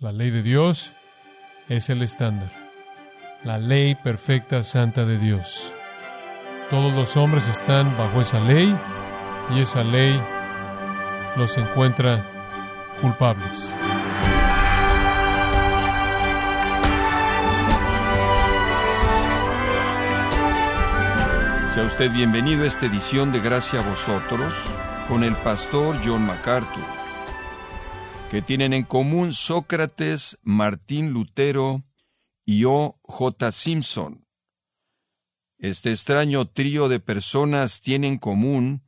La ley de Dios es el estándar. La ley perfecta, santa de Dios. Todos los hombres están bajo esa ley y esa ley los encuentra culpables. Sea usted bienvenido a esta edición de Gracia a vosotros con el pastor John MacArthur que tienen en común Sócrates, Martín Lutero y O. J. Simpson. Este extraño trío de personas tiene en común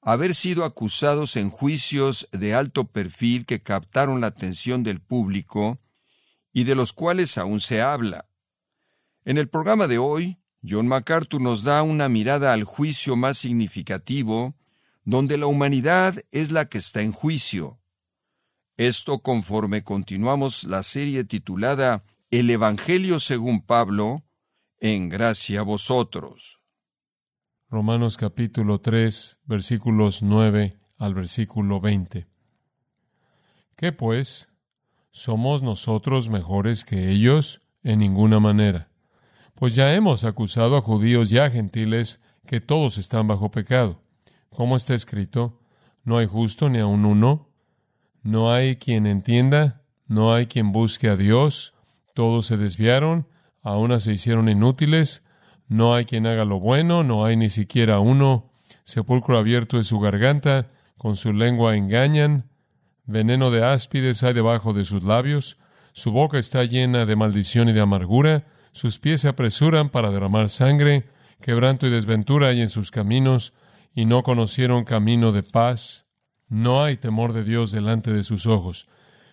haber sido acusados en juicios de alto perfil que captaron la atención del público y de los cuales aún se habla. En el programa de hoy, John MacArthur nos da una mirada al juicio más significativo, donde la humanidad es la que está en juicio. Esto conforme continuamos la serie titulada El Evangelio según Pablo, en gracia a vosotros. Romanos capítulo 3, versículos 9 al versículo 20. ¿Qué pues? ¿Somos nosotros mejores que ellos? En ninguna manera. Pues ya hemos acusado a judíos y a gentiles que todos están bajo pecado. ¿Cómo está escrito? No hay justo ni aun uno no hay quien entienda, no hay quien busque a Dios, todos se desviaron, a una se hicieron inútiles, no hay quien haga lo bueno, no hay ni siquiera uno, sepulcro abierto es su garganta, con su lengua engañan, veneno de áspides hay debajo de sus labios, su boca está llena de maldición y de amargura, sus pies se apresuran para derramar sangre, quebranto y desventura hay en sus caminos, y no conocieron camino de paz. No hay temor de Dios delante de sus ojos.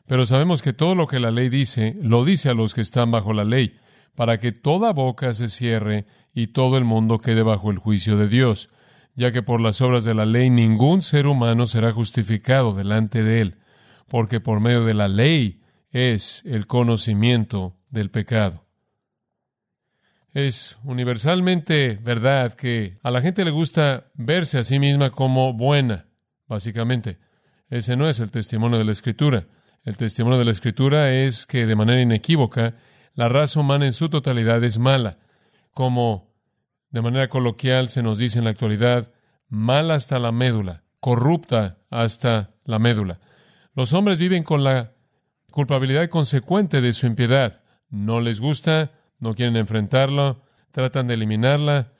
Pero sabemos que todo lo que la ley dice, lo dice a los que están bajo la ley, para que toda boca se cierre y todo el mundo quede bajo el juicio de Dios, ya que por las obras de la ley ningún ser humano será justificado delante de él, porque por medio de la ley es el conocimiento del pecado. Es universalmente verdad que a la gente le gusta verse a sí misma como buena, básicamente. Ese no es el testimonio de la Escritura. El testimonio de la Escritura es que de manera inequívoca la raza humana en su totalidad es mala, como de manera coloquial se nos dice en la actualidad, mala hasta la médula, corrupta hasta la médula. Los hombres viven con la culpabilidad consecuente de su impiedad. No les gusta, no quieren enfrentarlo, tratan de eliminarla.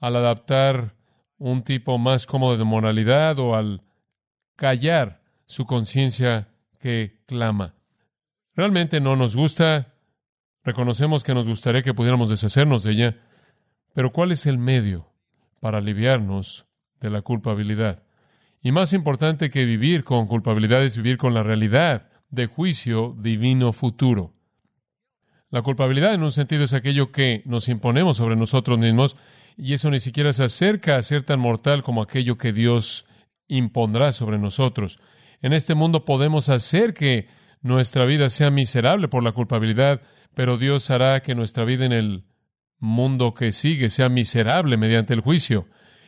Al adaptar un tipo más cómodo de moralidad o al callar su conciencia que clama. Realmente no nos gusta, reconocemos que nos gustaría que pudiéramos deshacernos de ella, pero ¿cuál es el medio para aliviarnos de la culpabilidad? Y más importante que vivir con culpabilidad es vivir con la realidad de juicio divino futuro. La culpabilidad en un sentido es aquello que nos imponemos sobre nosotros mismos y eso ni siquiera se acerca a ser tan mortal como aquello que Dios impondrá sobre nosotros. En este mundo podemos hacer que nuestra vida sea miserable por la culpabilidad, pero Dios hará que nuestra vida en el mundo que sigue sea miserable mediante el juicio.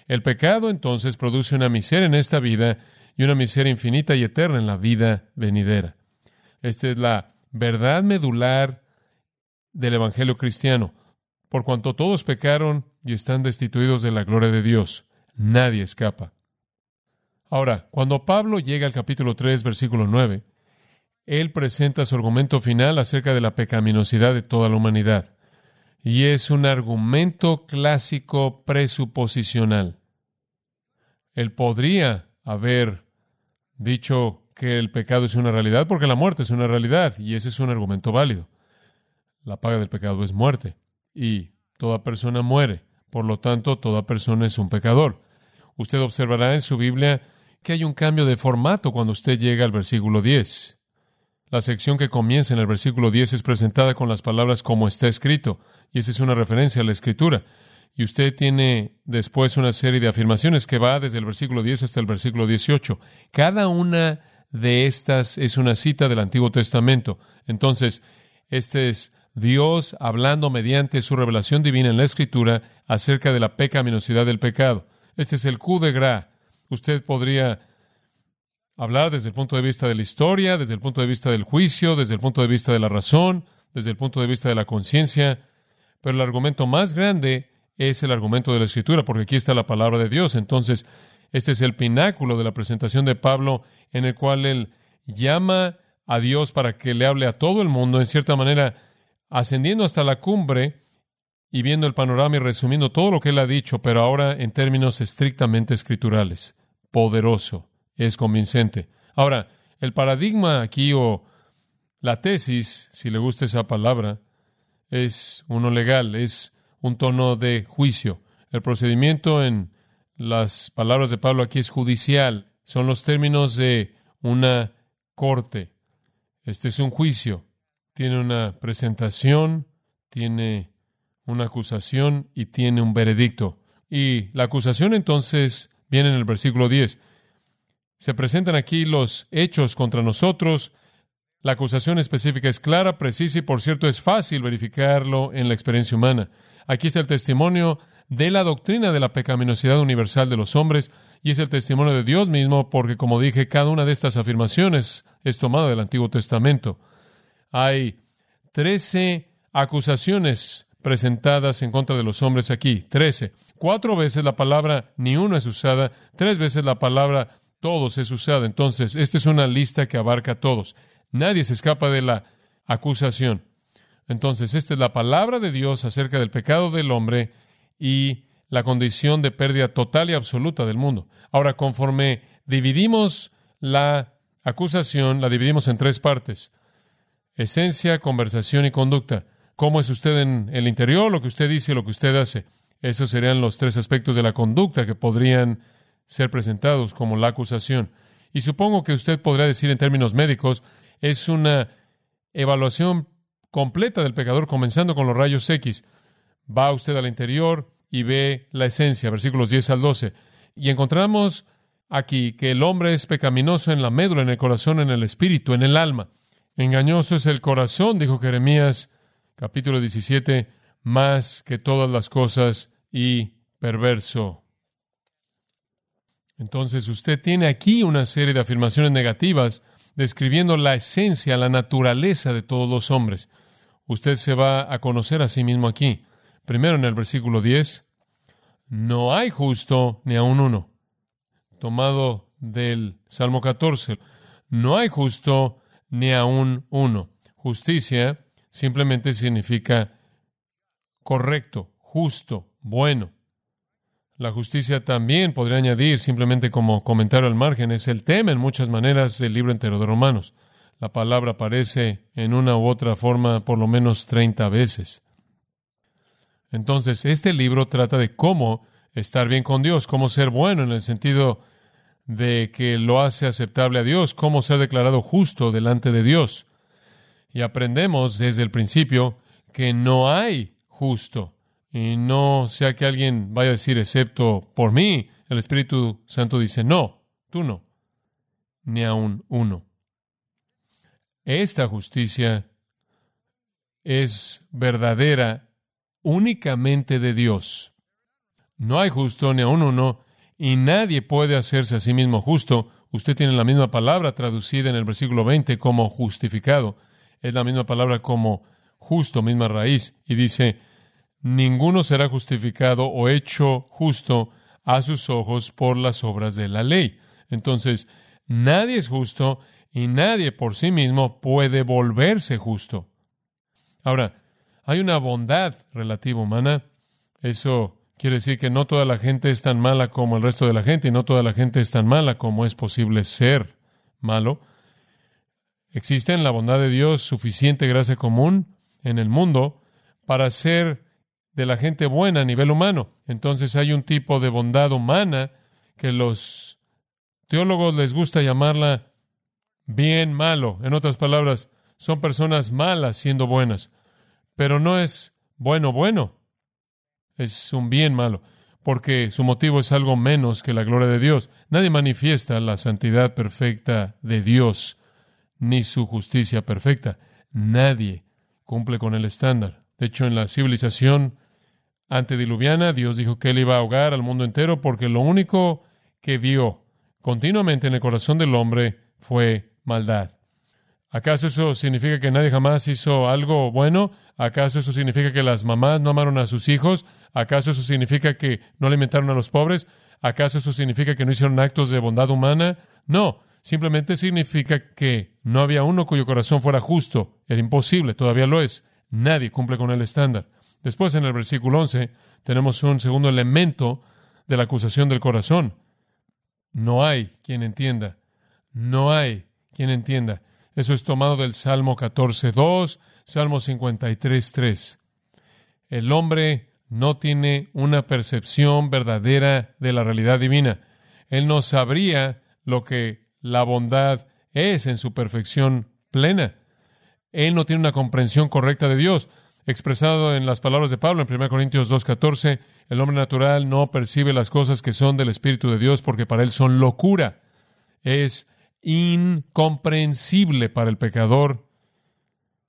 El pecado entonces produce una miseria en esta vida y una miseria infinita y eterna en la vida venidera. Esta es la verdad medular del Evangelio cristiano. Por cuanto todos pecaron y están destituidos de la gloria de Dios, nadie escapa. Ahora, cuando Pablo llega al capítulo 3, versículo 9, él presenta su argumento final acerca de la pecaminosidad de toda la humanidad. Y es un argumento clásico presuposicional. Él podría haber dicho que el pecado es una realidad porque la muerte es una realidad y ese es un argumento válido. La paga del pecado es muerte y toda persona muere. Por lo tanto, toda persona es un pecador. Usted observará en su Biblia que hay un cambio de formato cuando usted llega al versículo 10. La sección que comienza en el versículo 10 es presentada con las palabras como está escrito, y esa es una referencia a la escritura. Y usted tiene después una serie de afirmaciones que va desde el versículo 10 hasta el versículo 18. Cada una de estas es una cita del Antiguo Testamento. Entonces, este es Dios hablando mediante su revelación divina en la Escritura acerca de la pecaminosidad del pecado. Este es el coup de gras Usted podría hablar desde el punto de vista de la historia, desde el punto de vista del juicio, desde el punto de vista de la razón, desde el punto de vista de la conciencia, pero el argumento más grande es el argumento de la Escritura, porque aquí está la palabra de Dios. Entonces, este es el pináculo de la presentación de Pablo, en el cual él llama a Dios para que le hable a todo el mundo, en cierta manera, ascendiendo hasta la cumbre y viendo el panorama y resumiendo todo lo que él ha dicho, pero ahora en términos estrictamente escriturales. Poderoso, es convincente. Ahora, el paradigma aquí o la tesis, si le gusta esa palabra, es uno legal, es un tono de juicio. El procedimiento en las palabras de Pablo aquí es judicial, son los términos de una corte. Este es un juicio, tiene una presentación, tiene una acusación y tiene un veredicto. Y la acusación entonces viene en el versículo 10. Se presentan aquí los hechos contra nosotros. La acusación específica es clara, precisa y por cierto es fácil verificarlo en la experiencia humana. Aquí está el testimonio de la doctrina de la pecaminosidad universal de los hombres y es el testimonio de Dios mismo porque, como dije, cada una de estas afirmaciones es tomada del Antiguo Testamento. Hay trece acusaciones presentadas en contra de los hombres aquí. Trece. Cuatro veces la palabra ni uno es usada, tres veces la palabra todos es usada. Entonces, esta es una lista que abarca a todos. Nadie se escapa de la acusación. Entonces, esta es la palabra de Dios acerca del pecado del hombre y la condición de pérdida total y absoluta del mundo. Ahora, conforme dividimos la acusación, la dividimos en tres partes. Esencia, conversación y conducta. ¿Cómo es usted en el interior? Lo que usted dice y lo que usted hace. Esos serían los tres aspectos de la conducta que podrían ser presentados como la acusación. Y supongo que usted podría decir en términos médicos, es una evaluación completa del pecador, comenzando con los rayos X. Va usted al interior y ve la esencia, versículos 10 al 12. Y encontramos aquí que el hombre es pecaminoso en la médula, en el corazón, en el espíritu, en el alma. Engañoso es el corazón, dijo Jeremías, capítulo 17, más que todas las cosas y perverso. Entonces usted tiene aquí una serie de afirmaciones negativas describiendo la esencia, la naturaleza de todos los hombres. Usted se va a conocer a sí mismo aquí. Primero en el versículo 10, no hay justo ni aun uno. Tomado del Salmo 14, no hay justo ni aun uno. Justicia simplemente significa correcto, justo, bueno. La justicia también podría añadir, simplemente como comentario al margen, es el tema en muchas maneras del libro entero de Romanos. La palabra aparece en una u otra forma por lo menos 30 veces. Entonces, este libro trata de cómo estar bien con Dios, cómo ser bueno en el sentido de que lo hace aceptable a Dios, cómo ser declarado justo delante de Dios. Y aprendemos desde el principio que no hay justo. Y no sea que alguien vaya a decir, excepto por mí, el Espíritu Santo dice, no, tú no, ni aun uno. Esta justicia es verdadera únicamente de Dios. No hay justo ni aun uno, y nadie puede hacerse a sí mismo justo. Usted tiene la misma palabra traducida en el versículo 20 como justificado. Es la misma palabra como justo, misma raíz. Y dice, ninguno será justificado o hecho justo a sus ojos por las obras de la ley. Entonces, nadie es justo y nadie por sí mismo puede volverse justo. Ahora, hay una bondad relativa humana. Eso quiere decir que no toda la gente es tan mala como el resto de la gente y no toda la gente es tan mala como es posible ser malo. Existe en la bondad de Dios suficiente gracia común en el mundo para ser de la gente buena a nivel humano. Entonces hay un tipo de bondad humana que los teólogos les gusta llamarla bien malo. En otras palabras, son personas malas siendo buenas. Pero no es bueno bueno. Es un bien malo. Porque su motivo es algo menos que la gloria de Dios. Nadie manifiesta la santidad perfecta de Dios, ni su justicia perfecta. Nadie cumple con el estándar. De hecho, en la civilización antediluviana, Dios dijo que Él iba a ahogar al mundo entero porque lo único que vio continuamente en el corazón del hombre fue maldad. ¿Acaso eso significa que nadie jamás hizo algo bueno? ¿Acaso eso significa que las mamás no amaron a sus hijos? ¿Acaso eso significa que no alimentaron a los pobres? ¿Acaso eso significa que no hicieron actos de bondad humana? No, simplemente significa que no había uno cuyo corazón fuera justo. Era imposible, todavía lo es. Nadie cumple con el estándar. Después, en el versículo 11, tenemos un segundo elemento de la acusación del corazón. No hay quien entienda. No hay quien entienda. Eso es tomado del Salmo 14.2, Salmo 53.3. El hombre no tiene una percepción verdadera de la realidad divina. Él no sabría lo que la bondad es en su perfección plena. Él no tiene una comprensión correcta de Dios. Expresado en las palabras de Pablo en 1 Corintios 2.14, el hombre natural no percibe las cosas que son del Espíritu de Dios porque para él son locura. Es incomprensible para el pecador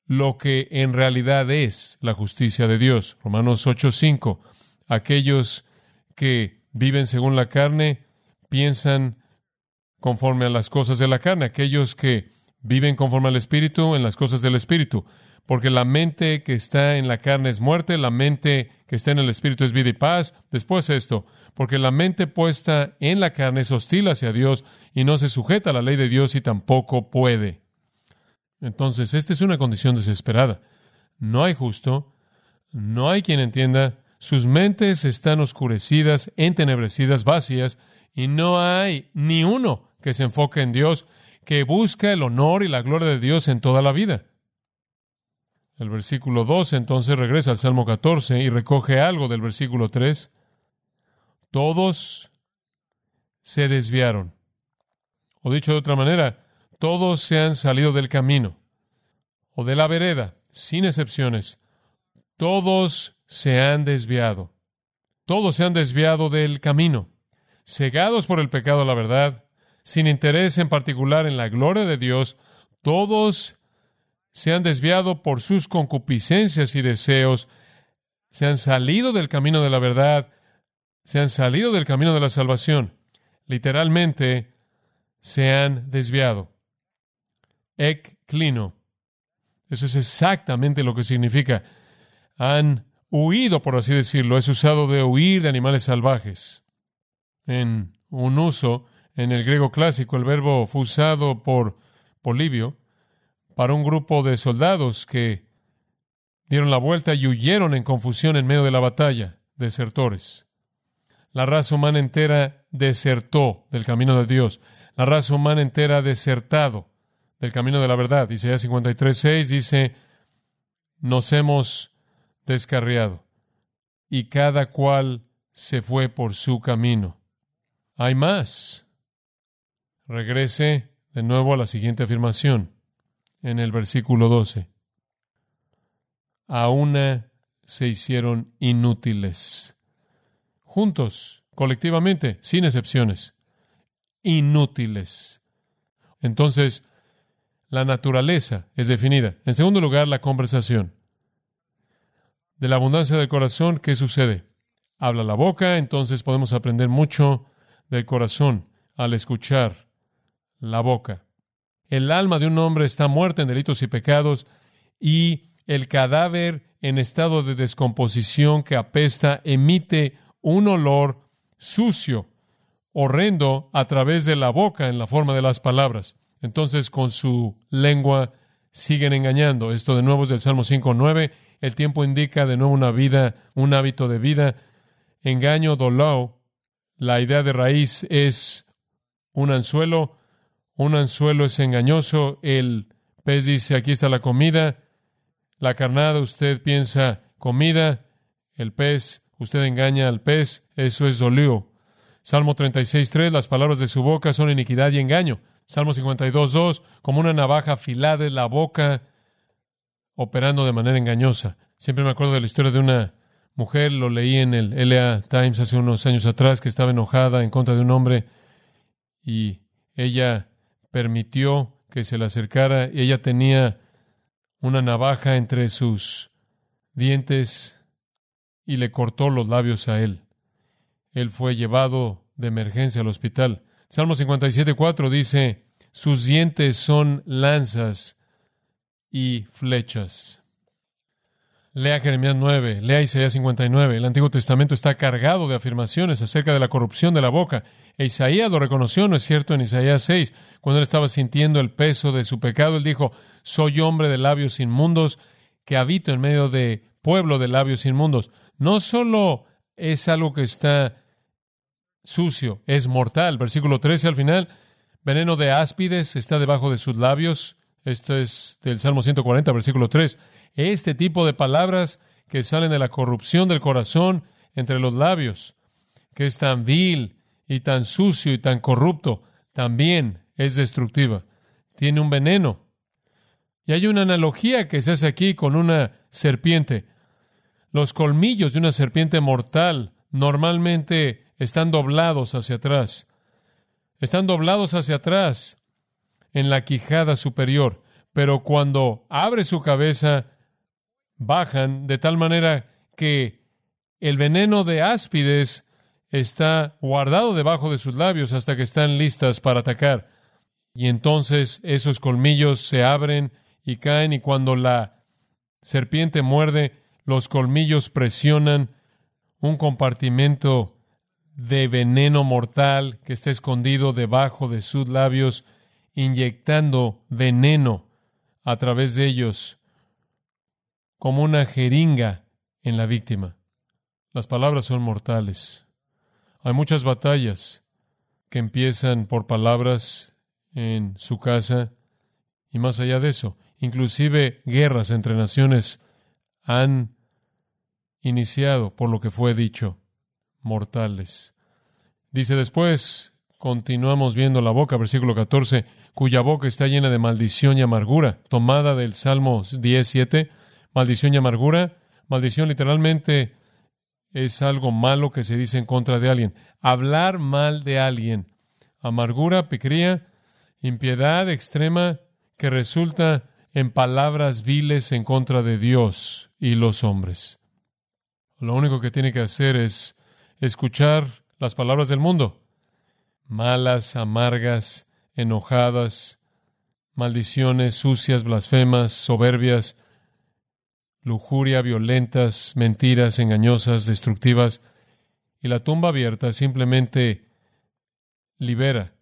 lo que en realidad es la justicia de Dios. Romanos 8:5. Aquellos que viven según la carne piensan conforme a las cosas de la carne. Aquellos que viven conforme al Espíritu en las cosas del Espíritu. Porque la mente que está en la carne es muerte, la mente que está en el Espíritu es vida y paz. Después esto, porque la mente puesta en la carne es hostil hacia Dios y no se sujeta a la ley de Dios y tampoco puede. Entonces, esta es una condición desesperada. No hay justo, no hay quien entienda, sus mentes están oscurecidas, entenebrecidas, vacías, y no hay ni uno que se enfoque en Dios, que busca el honor y la gloria de Dios en toda la vida. El versículo 2 entonces regresa al Salmo 14 y recoge algo del versículo 3. Todos se desviaron. O dicho de otra manera, todos se han salido del camino o de la vereda, sin excepciones. Todos se han desviado. Todos se han desviado del camino, cegados por el pecado a la verdad, sin interés en particular en la gloria de Dios, todos se han desviado por sus concupiscencias y deseos, se han salido del camino de la verdad, se han salido del camino de la salvación. Literalmente, se han desviado clino. Eso es exactamente lo que significa. Han huido, por así decirlo. Es usado de huir de animales salvajes. En un uso, en el griego clásico, el verbo fue usado por Polibio para un grupo de soldados que dieron la vuelta y huyeron en confusión en medio de la batalla, desertores. La raza humana entera desertó del camino de Dios. La raza humana entera desertado del camino de la verdad. Isaías 53.6 dice, nos hemos descarriado y cada cual se fue por su camino. Hay más. Regrese de nuevo a la siguiente afirmación en el versículo 12. A una se hicieron inútiles. Juntos, colectivamente, sin excepciones. Inútiles. Entonces, la naturaleza es definida. En segundo lugar, la conversación. De la abundancia del corazón, ¿qué sucede? Habla la boca, entonces podemos aprender mucho del corazón al escuchar la boca. El alma de un hombre está muerta en delitos y pecados y el cadáver en estado de descomposición que apesta emite un olor sucio, horrendo a través de la boca en la forma de las palabras. Entonces con su lengua siguen engañando. Esto de nuevo es del Salmo 5.9. El tiempo indica de nuevo una vida, un hábito de vida. Engaño, dolor. La idea de raíz es un anzuelo. Un anzuelo es engañoso. El pez dice, aquí está la comida. La carnada, usted piensa comida. El pez, usted engaña al pez. Eso es dolío. Salmo 36.3, las palabras de su boca son iniquidad y engaño. Salmo 52, 2, como una navaja afilada en la boca, operando de manera engañosa. Siempre me acuerdo de la historia de una mujer, lo leí en el LA Times hace unos años atrás, que estaba enojada en contra de un hombre y ella permitió que se le acercara y ella tenía una navaja entre sus dientes y le cortó los labios a él. Él fue llevado de emergencia al hospital. Salmo 57, 4 dice, sus dientes son lanzas y flechas. Lea Jeremías 9, lea Isaías 59. El Antiguo Testamento está cargado de afirmaciones acerca de la corrupción de la boca. E Isaías lo reconoció, ¿no es cierto? En Isaías 6, cuando él estaba sintiendo el peso de su pecado, él dijo, soy hombre de labios inmundos que habito en medio de pueblo de labios inmundos. No solo es algo que está sucio, es mortal. Versículo 13 al final, veneno de áspides está debajo de sus labios. Esto es del Salmo 140, versículo 3. Este tipo de palabras que salen de la corrupción del corazón entre los labios, que es tan vil y tan sucio y tan corrupto, también es destructiva. Tiene un veneno. Y hay una analogía que se hace aquí con una serpiente. Los colmillos de una serpiente mortal normalmente están doblados hacia atrás. Están doblados hacia atrás en la quijada superior, pero cuando abre su cabeza, bajan de tal manera que el veneno de áspides está guardado debajo de sus labios hasta que están listas para atacar. Y entonces esos colmillos se abren y caen y cuando la serpiente muerde, los colmillos presionan un compartimento de veneno mortal que está escondido debajo de sus labios, inyectando veneno a través de ellos como una jeringa en la víctima. Las palabras son mortales. Hay muchas batallas que empiezan por palabras en su casa y más allá de eso, inclusive guerras entre naciones han iniciado por lo que fue dicho mortales. Dice después, continuamos viendo la boca, versículo 14, cuya boca está llena de maldición y amargura, tomada del Salmo 17, maldición y amargura. Maldición literalmente es algo malo que se dice en contra de alguien. Hablar mal de alguien. Amargura, picría, impiedad extrema que resulta en palabras viles en contra de Dios y los hombres. Lo único que tiene que hacer es escuchar las palabras del mundo, malas, amargas, enojadas, maldiciones, sucias, blasfemas, soberbias, lujuria, violentas, mentiras, engañosas, destructivas, y la tumba abierta simplemente libera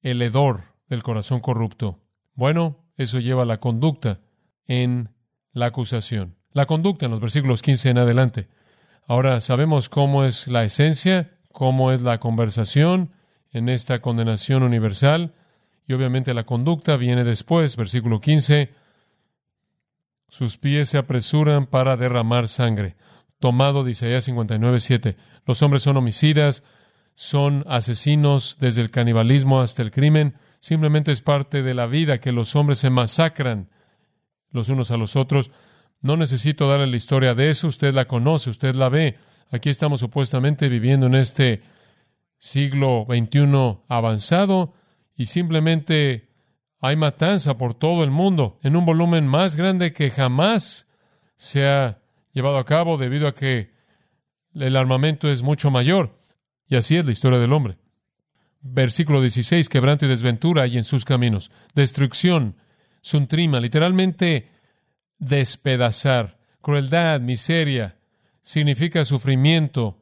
el hedor del corazón corrupto. Bueno, eso lleva a la conducta en la acusación. La conducta en los versículos 15 en adelante. Ahora sabemos cómo es la esencia, cómo es la conversación en esta condenación universal, y obviamente la conducta viene después, versículo 15. Sus pies se apresuran para derramar sangre. Tomado de Isaías 59, 7. Los hombres son homicidas, son asesinos desde el canibalismo hasta el crimen. Simplemente es parte de la vida que los hombres se masacran los unos a los otros. No necesito darle la historia de eso, usted la conoce, usted la ve. Aquí estamos supuestamente viviendo en este siglo XXI avanzado y simplemente hay matanza por todo el mundo en un volumen más grande que jamás se ha llevado a cabo debido a que el armamento es mucho mayor. Y así es la historia del hombre. Versículo 16, quebranto y desventura hay en sus caminos. Destrucción, suntrima, literalmente despedazar. Crueldad, miseria, significa sufrimiento,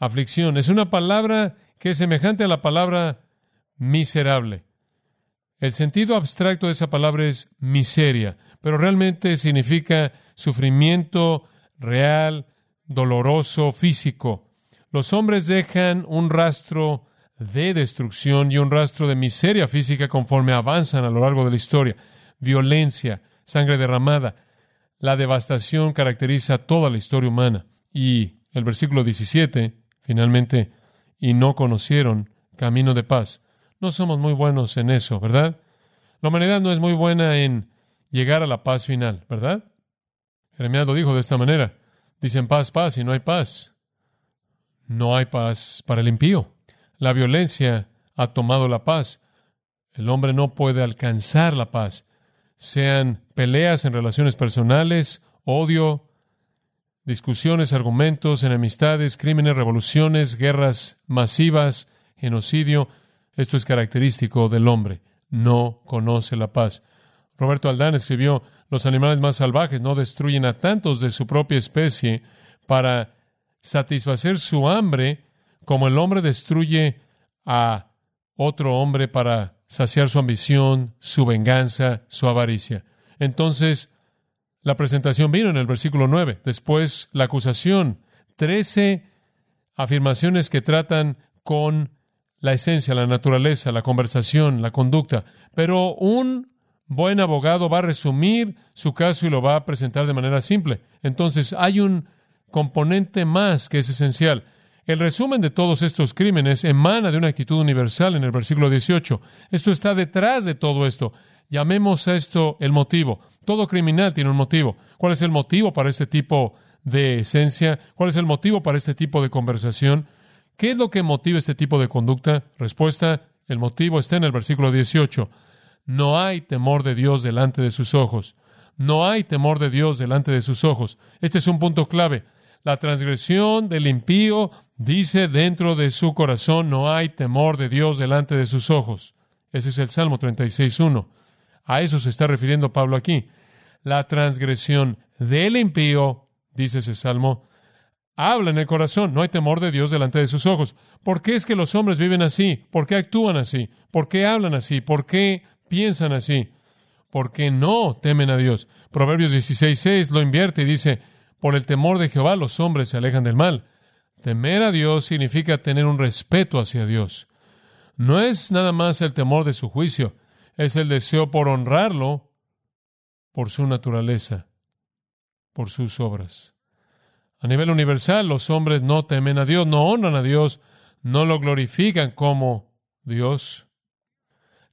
aflicción. Es una palabra que es semejante a la palabra miserable. El sentido abstracto de esa palabra es miseria, pero realmente significa sufrimiento real, doloroso, físico. Los hombres dejan un rastro de destrucción y un rastro de miseria física conforme avanzan a lo largo de la historia. Violencia, sangre derramada. La devastación caracteriza toda la historia humana. Y el versículo 17, finalmente, y no conocieron camino de paz. No somos muy buenos en eso, ¿verdad? La humanidad no es muy buena en llegar a la paz final, ¿verdad? Jeremías lo dijo de esta manera. Dicen paz, paz, y no hay paz. No hay paz para el impío. La violencia ha tomado la paz. El hombre no puede alcanzar la paz sean peleas en relaciones personales, odio, discusiones, argumentos, enemistades, crímenes, revoluciones, guerras masivas, genocidio, Esto es característico del hombre. No conoce la paz. Roberto Aldán escribió, los animales más salvajes no destruyen a tantos de su propia especie para satisfacer su hambre como el hombre destruye a otro hombre para saciar su ambición, su venganza, su avaricia. Entonces, la presentación vino en el versículo 9. Después, la acusación. Trece afirmaciones que tratan con la esencia, la naturaleza, la conversación, la conducta. Pero un buen abogado va a resumir su caso y lo va a presentar de manera simple. Entonces, hay un componente más que es esencial. El resumen de todos estos crímenes emana de una actitud universal en el versículo 18. Esto está detrás de todo esto. Llamemos a esto el motivo. Todo criminal tiene un motivo. ¿Cuál es el motivo para este tipo de esencia? ¿Cuál es el motivo para este tipo de conversación? ¿Qué es lo que motiva este tipo de conducta? Respuesta, el motivo está en el versículo 18. No hay temor de Dios delante de sus ojos. No hay temor de Dios delante de sus ojos. Este es un punto clave. La transgresión del impío dice dentro de su corazón, no hay temor de Dios delante de sus ojos. Ese es el Salmo 36.1. A eso se está refiriendo Pablo aquí. La transgresión del impío, dice ese Salmo, habla en el corazón. No hay temor de Dios delante de sus ojos. ¿Por qué es que los hombres viven así? ¿Por qué actúan así? ¿Por qué hablan así? ¿Por qué piensan así? Porque no temen a Dios. Proverbios 16.6 lo invierte y dice, por el temor de Jehová los hombres se alejan del mal. Temer a Dios significa tener un respeto hacia Dios. No es nada más el temor de su juicio, es el deseo por honrarlo por su naturaleza, por sus obras. A nivel universal, los hombres no temen a Dios, no honran a Dios, no lo glorifican como Dios.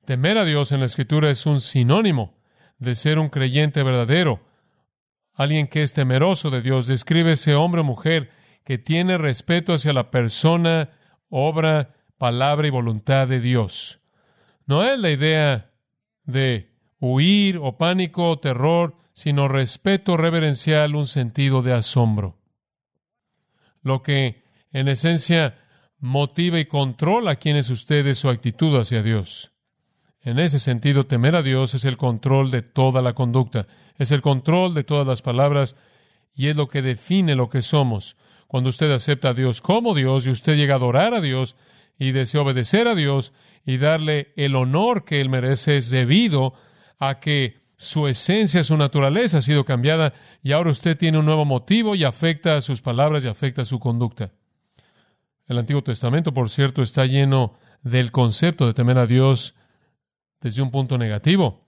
Temer a Dios en la Escritura es un sinónimo de ser un creyente verdadero, alguien que es temeroso de Dios. Describe ese hombre o mujer que tiene respeto hacia la persona, obra, palabra y voluntad de Dios. No es la idea de huir o pánico o terror, sino respeto reverencial, un sentido de asombro. Lo que en esencia motiva y controla quién es usted es su actitud hacia Dios. En ese sentido, temer a Dios es el control de toda la conducta, es el control de todas las palabras y es lo que define lo que somos. Cuando usted acepta a Dios como Dios y usted llega a adorar a Dios y desea obedecer a Dios y darle el honor que Él merece es debido a que su esencia, su naturaleza ha sido cambiada y ahora usted tiene un nuevo motivo y afecta a sus palabras y afecta a su conducta. El Antiguo Testamento, por cierto, está lleno del concepto de temer a Dios desde un punto negativo.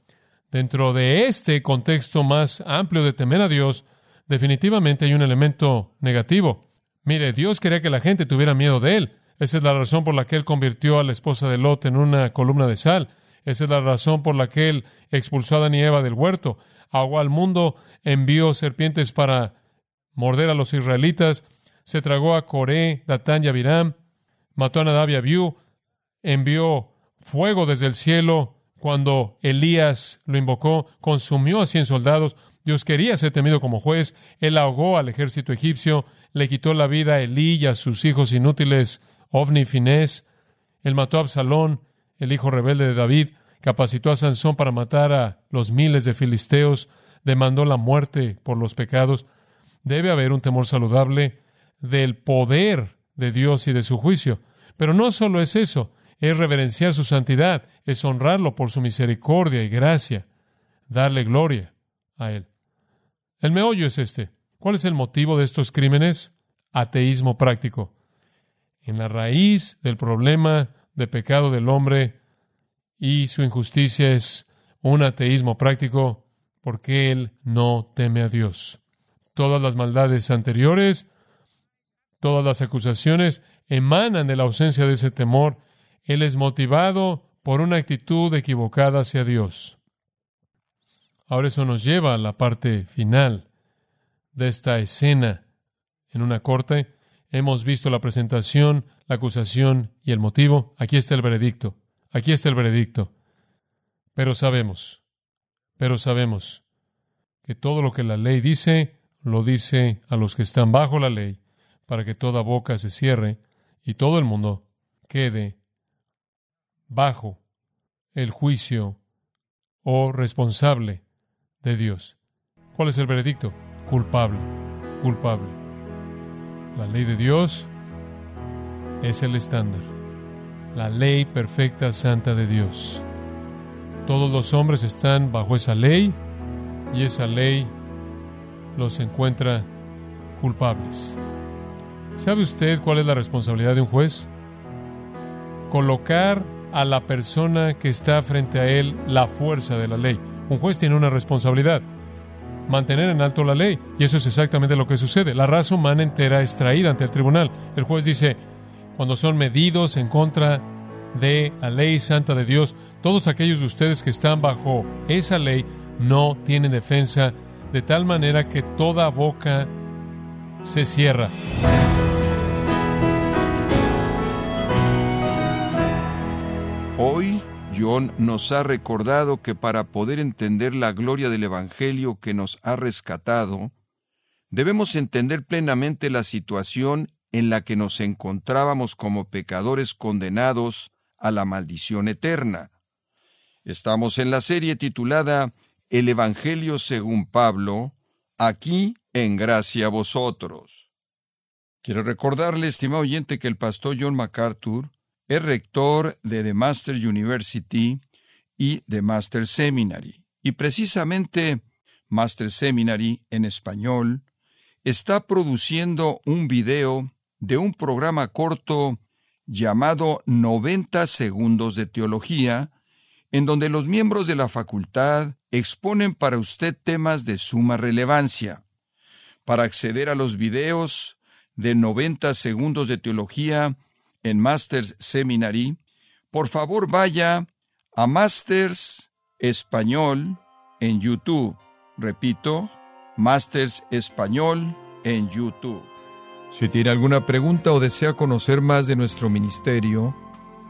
Dentro de este contexto más amplio de temer a Dios, definitivamente hay un elemento negativo. Mire, Dios quería que la gente tuviera miedo de Él. Esa es la razón por la que Él convirtió a la esposa de Lot en una columna de sal. Esa es la razón por la que Él expulsó a Adán y Eva del huerto. Ahogó al mundo, envió serpientes para morder a los israelitas, se tragó a Coré, Datán y Abiram, mató a Nadab y Abiú, envió fuego desde el cielo cuando Elías lo invocó, consumió a cien soldados. Dios quería ser temido como juez. Él ahogó al ejército egipcio, le quitó la vida a Elí y a sus hijos inútiles, Ovni y Finés. Él mató a Absalón, el hijo rebelde de David. Capacitó a Sansón para matar a los miles de filisteos. Demandó la muerte por los pecados. Debe haber un temor saludable del poder de Dios y de su juicio. Pero no solo es eso es reverenciar su santidad, es honrarlo por su misericordia y gracia, darle gloria a Él. El meollo es este. ¿Cuál es el motivo de estos crímenes? Ateísmo práctico. En la raíz del problema de pecado del hombre y su injusticia es un ateísmo práctico porque él no teme a Dios. Todas las maldades anteriores, todas las acusaciones emanan de la ausencia de ese temor él es motivado por una actitud equivocada hacia Dios. Ahora eso nos lleva a la parte final de esta escena en una corte. Hemos visto la presentación, la acusación y el motivo. Aquí está el veredicto. Aquí está el veredicto. Pero sabemos, pero sabemos que todo lo que la ley dice, lo dice a los que están bajo la ley, para que toda boca se cierre y todo el mundo quede bajo el juicio o responsable de Dios. ¿Cuál es el veredicto? Culpable, culpable. La ley de Dios es el estándar, la ley perfecta santa de Dios. Todos los hombres están bajo esa ley y esa ley los encuentra culpables. ¿Sabe usted cuál es la responsabilidad de un juez? Colocar a la persona que está frente a él la fuerza de la ley. Un juez tiene una responsabilidad, mantener en alto la ley. Y eso es exactamente lo que sucede. La raza humana entera es traída ante el tribunal. El juez dice, cuando son medidos en contra de la ley santa de Dios, todos aquellos de ustedes que están bajo esa ley no tienen defensa, de tal manera que toda boca se cierra. Hoy John nos ha recordado que para poder entender la gloria del Evangelio que nos ha rescatado, debemos entender plenamente la situación en la que nos encontrábamos como pecadores condenados a la maldición eterna. Estamos en la serie titulada El Evangelio según Pablo, aquí en gracia a vosotros. Quiero recordarle, estimado oyente, que el pastor John MacArthur es rector de The Master University y The Master Seminary. Y precisamente Master Seminary en español está produciendo un video de un programa corto llamado 90 segundos de teología, en donde los miembros de la facultad exponen para usted temas de suma relevancia. Para acceder a los videos de 90 segundos de teología, en Masters Seminary, por favor vaya a Masters Español en YouTube. Repito, Masters Español en YouTube. Si tiene alguna pregunta o desea conocer más de nuestro ministerio,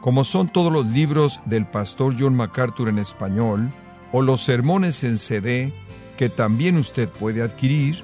como son todos los libros del pastor John MacArthur en español o los sermones en CD que también usted puede adquirir,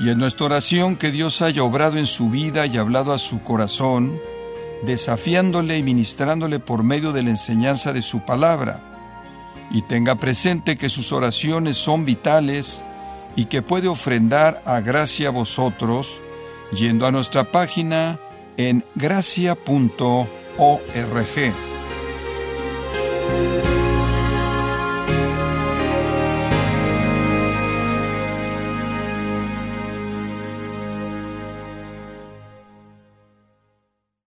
y en nuestra oración que Dios haya obrado en su vida y hablado a su corazón, desafiándole y ministrándole por medio de la enseñanza de su palabra. Y tenga presente que sus oraciones son vitales y que puede ofrendar a gracia a vosotros yendo a nuestra página en gracia.org.